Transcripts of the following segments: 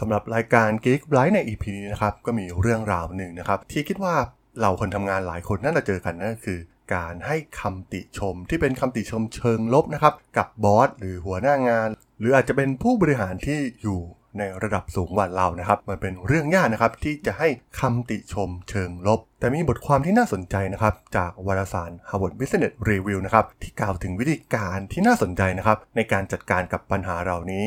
สำหรับรายการ Geek b l i g h t ใน EP นี้นะครับ ก็มีเรื่องราวหนึ่งนะครับ ที่คิดว่าเราคนทำงานหลายคนน่าจะเจอกันนั่นก็คือ การให้คำติชมที่เป็นคำติชมเชิงลบนะครับ กับบอสหรือหัวหน้างาน หรืออาจจะเป็นผู้บริหารที่อยู่ในระดับสูงกว่าเรานะครับ มันเป็นเรื่องยากนะครับที่จะให้คำติชมเชิงลบ แต่มีบทความที่น่าสนใจนะครับ จากวารสาร Harvard Business Review นะครับ ที่กล่าวถึงวิธีการที่น่าสนใจนะครับ ในการจัดการกับปัญหาเหล่านี้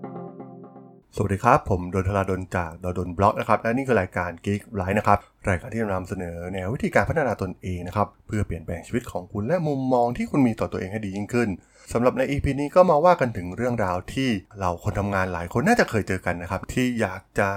สวัสดีครับ ผมดนทลาดนจากดนบล็อกนะครับและนี่คือรายการ Geek l i f e นะครับรายการที่นำเสนอแนววิธีการพัฒนาตนเองนะครับเพื่อเปลี่ยนแปลงชีวิตของคุณและมุมมองที่คุณมีต่อตัวเองให้ดียิ่งขึ้นสำหรับใน EP นี้ก็มาว่ากันถึงเรื่องราวที่เราคนทำงานหลายคนน่าจะเคยเจอกันนะครับที่อยากจะ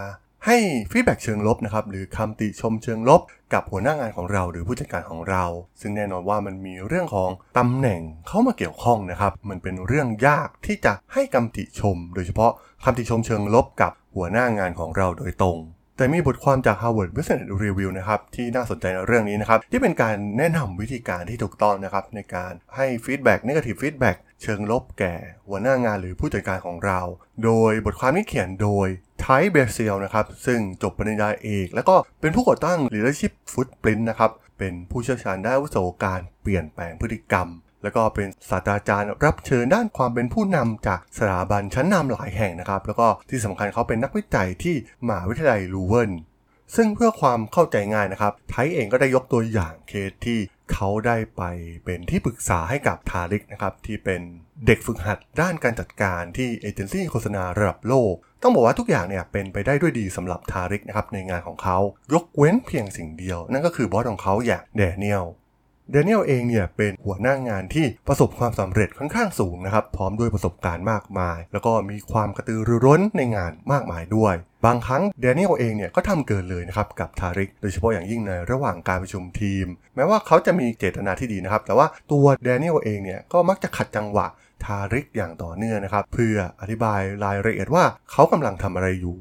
ให้ฟีดแบ็กเชิงลบนะครับหรือคำติชมเชิงลบ กับหัวหน้างานของเราหรือผู้จัดการของเรา ซึ่งแน่นอนว่ามันมีเรื่องของตำแหน่งเข้ามาเกี่ยวข้องนะครับ มันเป็นเรื่องยากที่จะให้คำติชม โดยเฉพาะคำติชมเชิงลบกับหัวหน้างานของเราโดยตรง แต่มีบทความจาก Harvard Business Review นะครับที่น่าสนใจในเรื่องนี้นะครับที่เป็นการแนะนำวิธีการที่ถูกต้องนะครับในการให้ feedback negative feedback เชิงลบแก่หัวหน้างานหรือผู้จัดการของเรา โดยบทความนี้เขียนโดย ไทเบเซียลนะครับซึ่งจบปริญญาเอก แล้วก็เป็นผู้ก่อตั้ง Leadership Footprint นะครับเป็นผู้เชี่ยวชาญด้านวุโสการเปลี่ยนแปลงพฤติกรรม แล้วก็เป็นศาสตราจารย์รับเชิญด้านความเป็นผู้นำจากสถาบันชั้นนำหลายแห่งนะครับ แล้วก็ที่สำคัญเขาเป็นนักวิจัยที่มหาวิทยาลัยลูเวิร์นซึ่งเพื่อความเข้าใจง่ายนะครับ ไทยเองก็ได้ยกตัวอย่างเคสที่ เขาได้ไปเป็นที่ปรึกษาให้กับทาริกนะครับที่เป็นเด็กฝึกหัดด้านการจัดการที่เอเจนซี่โฆษณาระดับโลก ต้องบอกว่าทุกอย่างเนี่ยเป็นไปได้ด้วยดีสำหรับทาริกนะครับในงานของเขายกเว้นเพียงสิ่งเดียว นั่นก็คือ boss ของเขาอย่างแดเนียลเดนิเอลเองเนี่ยเป็นหัวหน้างานที่ประสบความสำเร็จค่อนข้างสูงนะครับ พร้อมด้วยประสบการณ์มากมาย แล้วก็มีความกระตือรือร้นในงานมากมายด้วย บางครั้งเดนิเอลเองเนี่ยก็ทำเกินเลยนะครับกับทาริก โดยเฉพาะอย่างยิ่งในระหว่างการประชุมทีม แม้ว่าเขาจะมีเจตนาที่ดีนะครับ แต่ว่าตัวเดนิเอลเองเนี่ยก็มักจะขัดจังหวะทาริกอย่างต่อเนื่องนะครับ เพื่ออธิบายรายละเอียดว่าเขากำลังทำอะไรอยู่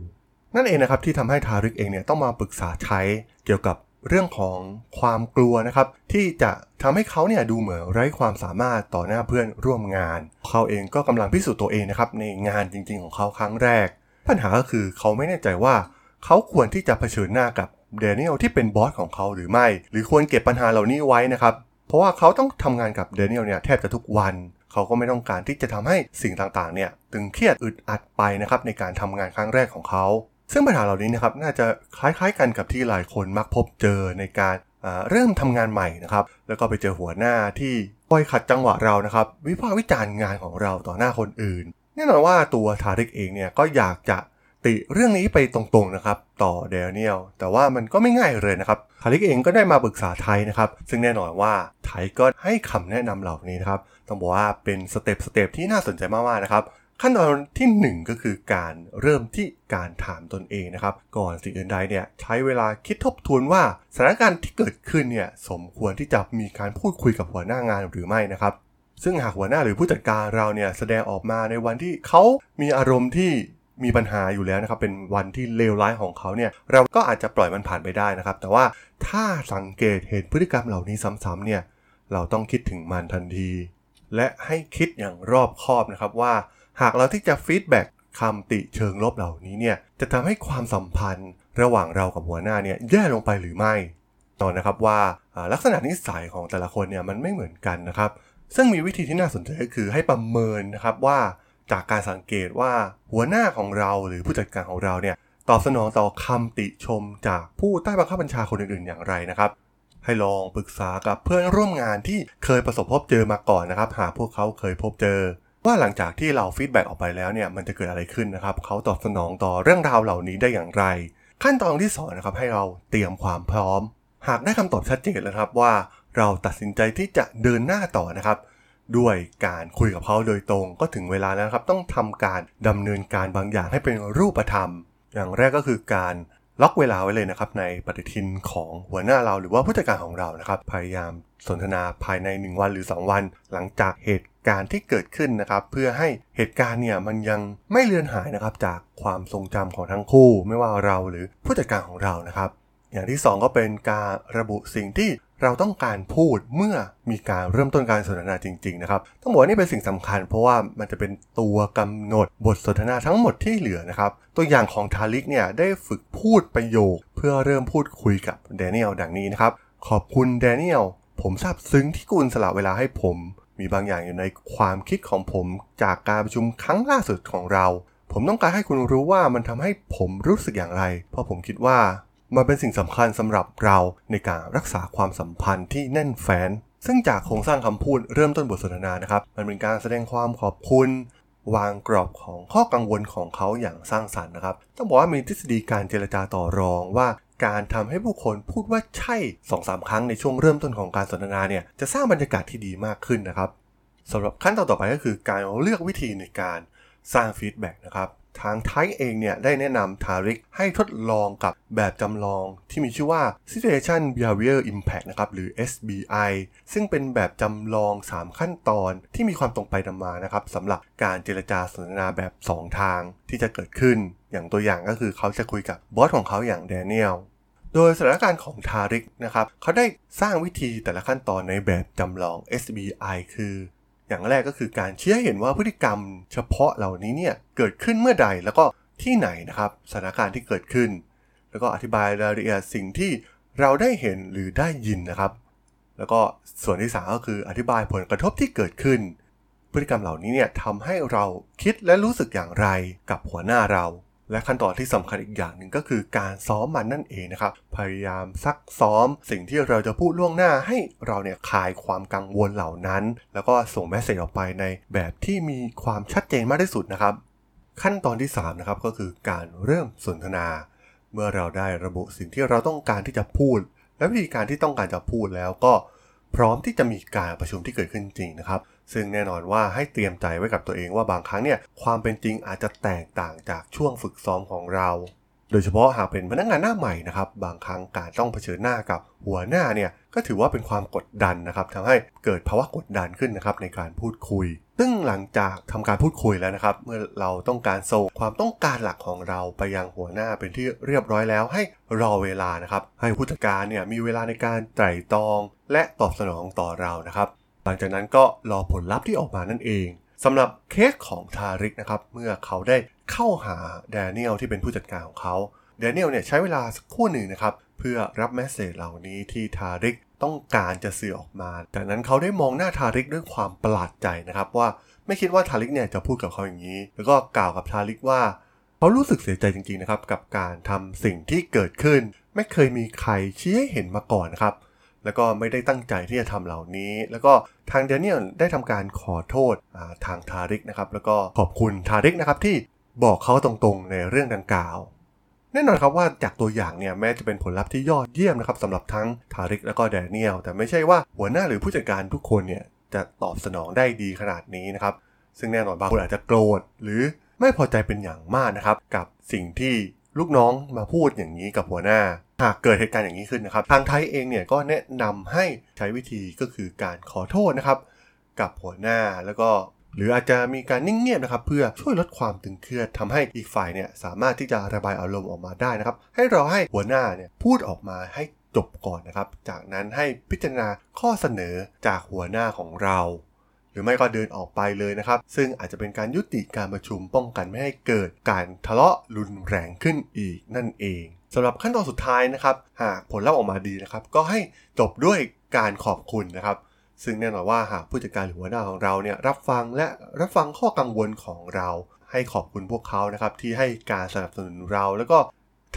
นั่นเองนะครับที่ทำให้ทาริกเองเนี่ยต้องมาปรึกษาใช้เกี่ยวกับเรื่องของความกลัวนะครับ ที่จะทำให้เขาเนี่ยดูเหมือนไร้ความสามารถต่อหน้าเพื่อนร่วมงาน เขาเองก็กำลังพิสูจน์ตัวเองนะครับในงานจริงๆของเขาครั้งแรก ปัญหาก็คือเขาไม่แน่ใจว่า เขาควรที่จะเผชิญหน้ากับเดนิเอลที่เป็นบอสของเขาหรือไม่ หรือควรเก็บปัญหาเหล่านี้ไว้นะครับ เพราะว่าเขาต้องทำงานกับเดนิเอลเนี่ยแทบจะทุกวันเขาก็ไม่ต้องการที่จะทำให้สิ่งต่างๆเนี่ยตึงเครียดอึดอัดไปนะครับในการทำงานครั้งแรกของเขาซึ่งปัญหาเหล่านี้นะครับน่าจะคล้ายๆกันกับที่หลายคนมักพบเจอในการเริ่มทำงานใหม่นะครับแล้วก็ไปเจอหัวหน้าที่คอยขัดจังหวะเรานะครับวิพากษ์วิจารณ์งานของเราต่อหน้าคนอื่น แน่นอนว่าตัวทาริกเองเนี่ยก็อยากจะติเรื่องนี้ไปตรงๆนะครับต่อเดนิเอลแต่ว่ามันก็ไม่ง่ายเลยนะครับทาริกเองก็ได้มาปรึกษาไทยนะครับ ซึ่งแน่นอนว่าไทยก็ให้คำแนะนำเหล่านี้นะครับต้องบอกว่าเป็น step step ที่น่าสนใจมากๆนะครับขั้นตอนที่ 1 ก็คือการเริ่มที่การถามตนเองนะครับ ก่อนสิ่งอื่นใดเนี่ยใช้เวลาคิดทบทวนว่าสถานการณ์ที่เกิดขึ้นเนี่ยสมควรที่จะมีการพูดคุยกับหัวหน้างานหรือไม่นะครับ ซึ่งหากหัวหน้าหรือผู้จัดการเราเนี่ยแสดงออกมาในวันที่เขามีอารมณ์ที่มีปัญหาอยู่แล้วนะครับ เป็นวันที่เลวร้ายของเขาเนี่ย เราก็อาจจะปล่อยมันผ่านไปได้นะครับ แต่ว่าถ้าสังเกตเห็นพฤติกรรมเหล่านี้ซ้ำๆเนี่ย เราต้องคิดถึงมันทันที และให้คิดอย่างรอบคอบนะครับว่า หากเราที่จะฟีดแบ็กคำติเชิงลบเหล่านี้เนี่ย จะทำให้ความสัมพันธ์ระหว่างเรากับหัวหน้าเนี่ยแย่ลงไปหรือไม่ ตอนนะครับว่าลักษณะนิสัยของแต่ละคนเนี่ยมันไม่เหมือนกันนะครับ ซึ่งมีวิธีที่น่าสนใจก็คือให้ประเมินนะครับว่าจากการสังเกตว่าหัวหน้าของเราหรือผู้จัดการของเราเนี่ยตอบสนองต่อคำติชมจากผู้ใต้บังคับบัญชาคนอื่นๆ อย่างไรนะครับ ให้ลองปรึกษากับเพื่อนร่วมงานที่เคยประสบพบเจอมาก่อนนะครับ หาพวกเขาเคยพบเจอ ว่าหลังจากที่เราฟีดแบ็กออกไปแล้วเนี่ยมันจะเกิดอะไรขึ้นนะครับเขาตอบสนองต่อเรื่องราวเหล่านี้ได้อย่างไร ขั้นตอนที่2นะครับให้เราเตรียมความพร้อม หากได้คำตอบชัดเจนแล้วครับว่า เราตัดสินใจที่จะเดินหน้าต่อนะครับ ด้วยการคุยกับเขาโดยตรงก็ถึงเวลาแล้วครับ ต้องทำการดำเนินการบางอย่างให้เป็นรูปธรรม อย่างแรกก็คือการล็อกเวลาไว้เลยนะครับในปฏิทินของหัวหน้าเราหรือว่าผู้จัดการของเรานะครับ พยายามสนทนาภายใน 1 วันหรือ 2 วัน หลังจากเหตุการณ์ที่เกิดขึ้นนะครับ เพื่อให้เหตุการณ์เนี่ยมันยังไม่เลือนหายนะครับ จากความทรงจำของทั้งคู่ ไม่ว่าเราหรือผู้จัดการของเรานะครับ อย่างที่ 2 ก็เป็นการระบุสิ่งที่ เราต้องการพูดเมื่อมีการเริ่มต้นการสนทนาจริง ๆ นะครับ ต้องบอกว่านี่เป็นสิ่งสำคัญ เพราะว่ามันจะเป็นตัวกำหนดบทสนทนาทั้งหมดที่เหลือนะครับ ตัวอย่างของทาริกเนี่ยได้ฝึกพูดประโยค เพื่อเริ่มพูดคุยกับแดเนียลดังนี้นะครับ ขอบคุณแดเนียลผมซาบซึ้งที่คุณสละเวลาให้ผม มีบางอย่างอยู่ในความคิดของผมจากการประชุมครั้งล่าสุดของเรา ผมต้องการให้คุณรู้ว่ามันทำให้ผมรู้สึกอย่างไร เพราะผมคิดว่า มันเป็นสิ่งสำคัญสำหรับเราในการรักษาความสัมพันธ์ที่แน่นแฟ้นซึ่งจากโครงสร้างคำพูดเริ่มต้นบทสนทนานะครับ มันเป็นการแสดงความขอบคุณ วางกรอบของข้อกังวลของเขาอย่างสร้างสรรค์นะครับ ต้องบอกว่ามีทฤษฎีการเจรจาต่อรองว่าการทำให้ผู้คนพูดว่าใช่สองสามครั้งในช่วงเริ่มต้นของการสนทนาเนี่ยจะสร้างบรรยากาศที่ดีมากขึ้นนะครับสำหรับขั้นตอนต่อไปก็คือการเลือกวิธีในการสร้างฟีดแบ็กนะครับ ทางไทยเองเนี่ยได้แนะนำทาริกให้ทดลองกับแบบจำลองที่มีชื่อว่า Situation Behavior Impact นะครับหรือ SBI ซึ่งเป็นแบบจำลอง 3 ขั้นตอนที่มีความตรงไปตรงมานะครับสำหรับการเจรจาสนทนาแบบ 2 ทางที่จะเกิดขึ้น อย่างตัวอย่างก็คือเขาจะคุยกับบอสของเขาอย่างแดเนียลโดยสถานการณ์ของทาริกนะครับเขาได้สร้างวิธีแต่ละขั้นตอนในแบบจำลอง SBI คือ อย่างแรกก็คือการชี้ให้เห็นว่าพฤติกรรม เฉพาะเหล่านี้เนี่ยเกิดขึ้นเมื่อใดแล้วก็ที่ไหนนะครับสถานการณ์ที่เกิดขึ้น แล้วก็อธิบายรายละเอียดสิ่งที่เราได้เห็นหรือได้ยินนะครับ แล้วก็ส่วนที่สามก็คืออธิบายผลกระทบที่เกิดขึ้น พฤติกรรมเหล่านี้เนี่ยทำให้เราคิดและรู้สึกอย่างไรกับหัวหน้าเรา และขั้นตอนที่สำคัญอีกอย่างหนึ่งก็คือการซ้อมมันนั่นเองนะครับ พยายามซักซ้อม สิ่งที่เราจะพูดล่วงหน้าให้เราเนี่ยคลายความกังวลเหล่านั้น แล้วก็ส่งแมสเซจออกไปในแบบที่มีความชัดเจนมากที่สุดนะครับ ขั้นตอนที่3นะครับก็คือการเริ่มสนทนา เมื่อเราได้ระบุสิ่งที่เราต้องการที่จะพูด และวิธีการที่ต้องการจะพูดแล้วก็ พร้อมที่จะมีการประชุมที่เกิดขึ้นจริงนะครับ ซึ่งแน่นอนว่าให้เตรียมใจไว้กับตัวเองว่าบางครั้งเนี่ยความเป็นจริงอาจจะแตกต่างจากช่วงฝึกซ้อมของเรา โดยเฉพาะหากเป็นพนักงานหน้าใหม่นะครับบางครั้งการต้องเผชิญหน้ากับหัวหน้าเนี่ยก็ถือว่าเป็นความกดดันนะครับทำให้เกิดภาวะกดดันขึ้นนะครับในการพูดคุย ซึ่งหลังจากทำการพูดคุยแล้วนะครับ เมื่อเราต้องการส่งความต้องการหลักของเราไปยังหัวหน้าเป็นที่เรียบร้อยแล้ว ให้รอเวลานะครับให้ผู้จัดการเนี่ยมีเวลาในการไตร่ตรอง และตอบสนองต่อเรานะครับหลังจากนั้นก็รอผลลัพธ์ที่ออกมานั่นเอง สำหรับเคสของทาริกนะครับ เมื่อเขาได้เข้าหาแดเนียลที่เป็นผู้จัดการของเขาแดเนียลเนี่ยใช้เวลาสักครู่หนึ่งนะครับ เพื่อรับ message เหล่านี้ที่ทาริกต้องการจะสื่อออกมาจากนั้นเขาได้มองหน้าทาริกด้วยความประหลาดใจนะครับ ว่าไม่คิดว่าทาริกเนี่ยจะพูดกับเขาอย่างนี้ แล้วก็กล่าวกับทาริกว่า เขารู้สึกเสียใจจริงๆนะครับ กับการทำสิ่งที่เกิดขึ้น ไม่เคยมีใครชี้ให้เห็นมาก่อนนะครับ แล้วก็ไม่ได้ตั้งใจที่จะทำเหล่านี้ แล้วก็ทางเดนิเอลได้ทำการขอโทษทางทาริกนะครับ แล้วก็ขอบคุณทาริกนะครับที่บอกเขาตรงๆในเรื่องดังกล่าว แน่นอนครับว่าจากตัวอย่างเนี่ยแม้จะเป็นผลลัพธ์ที่ยอดเยี่ยมนะครับสำหรับทั้งทาริกแล้วก็แดเนียลแต่ไม่ใช่ว่าหัวหน้าหรือผู้จัดการทุกคนเนี่ยจะตอบสนองได้ดีขนาดนี้นะครับ ซึ่งแน่นอนบางคนอาจจะโกรธหรือไม่พอใจเป็นอย่างมากนะครับ กับสิ่งที่ ลูกน้องมาพูดอย่างนี้กับหัวหน้า หากเกิดเหตุการณ์อย่างนี้ขึ้นนะครับ ทางไทยเองเนี่ยก็แนะนำให้ใช้วิธีก็คือการขอโทษนะครับ กับหัวหน้าแล้วก็หรืออาจจะมีการนิ่งเงียบนะครับเพื่อช่วยลดความตึงเครียดทำให้อีกฝ่ายเนี่ยสามารถที่จะระบายอารมณ์ออกมาได้นะครับ ให้เราให้หัวหน้าเนี่ยพูดออกมาให้จบก่อนนะครับ จากนั้นให้พิจารณาข้อเสนอจากหัวหน้าของเรา หรือไม่ก็เดินออกไปเลยนะครับ ซึ่งอาจจะเป็นการยุติการประชุมป้องกันไม่ให้เกิดการทะเลาะรุนแรงขึ้นอีกนั่นเองสำหรับขั้นตอนสุดท้ายนะครับ หากผลลัพธ์ออกมาดีนะครับ ก็ให้จบด้วยการขอบคุณนะครับ ซึ่งแน่นอนว่าหากผู้จัดการหรือหัวหน้าของเราเนี่ยรับฟังและรับฟังข้อกังวลของเรา ให้ขอบคุณพวกเขานะครับที่ให้การสนับสนุนเรา แล้วก็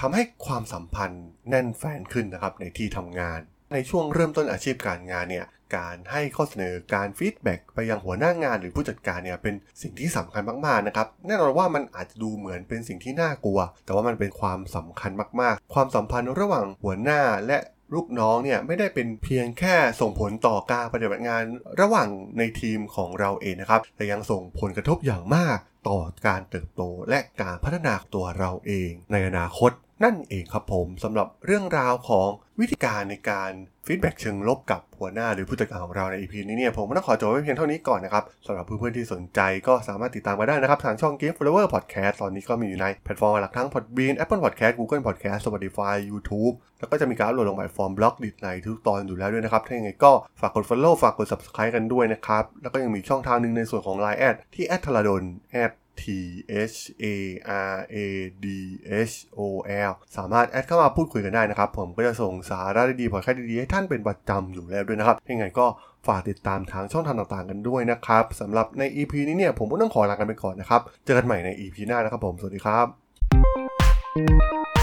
ทำให้ความสัมพันธ์แน่นแฟนขึ้นนะครับในที่ทำงาน ในช่วงเริ่มต้นอาชีพการงานเนี่ย การให้ข้อเสนอการฟีดแบ็กไปยังหัวหน้างานหรือผู้จัดการเนี่ยเป็นสิ่งที่สำคัญมากๆนะครับแน่นอนว่ามันอาจจะดูเหมือนเป็นสิ่งที่น่ากลัว แต่ว่ามันเป็นความสำคัญมากๆ ความสัมพันธ์ระหว่างหัวหน้าและลูกน้องเนี่ยไม่ได้เป็นเพียงแค่ส่งผลต่อการปฏิบัติงานระหว่างในทีมของเราเองนะครับ แต่ยังส่งผลกระทบอย่างมากต่อการเติบโตและการพัฒนาตัวเราเองในอนาคต นั่นเองครับผมสำหรับเรื่องราวของวิธีการในการ feedback เชิงลบกับหัวหน้าหรือผู้จัดการของเราใน EP นี้เนี่ยผมก็ต้องขอจบไว้เพียงเท่านี้ก่อนนะครับสำหรับเพื่อนๆที่สนใจก็สามารถติดตามมาได้นะครับ ทางช่อง Geek Forever Podcast ตอนนี้ก็มีอยู่ในแพลตฟอร์มหลักทั้ง Podbean Apple Podcast Google Podcast Spotify YouTube แล้วก็จะมีการอัปโหลดลงแพลตฟอร์ม Blockdit ในทุกตอนอยู่แล้วด้วยนะครับ ถ้าอย่างไรก็ฝากกด Follow ฝากกด Subscribe กันด้วยนะครับแล้วก็ยังมีช่องทางหนึ่งในส่วนของ Line แอดที่แอดทรดอด T H A R A D H O L สามารถแอดเข้ามาพูดคุยกันได้นะครับ ผมก็จะส่งสาระดีๆพอแค่ดีๆ ให้ท่านเป็นประจำอยู่แล้วด้วยนะครับยังไงก็ฝากติดตามทางช่องทางต่างๆกันด้วยนะครับสำหรับใน EP นี้เนี่ยผมก็ต้องขอลากันไปก่อนนะครับ เจอกันใหม่ใน EP หน้านะครับผม สวัสดีครับ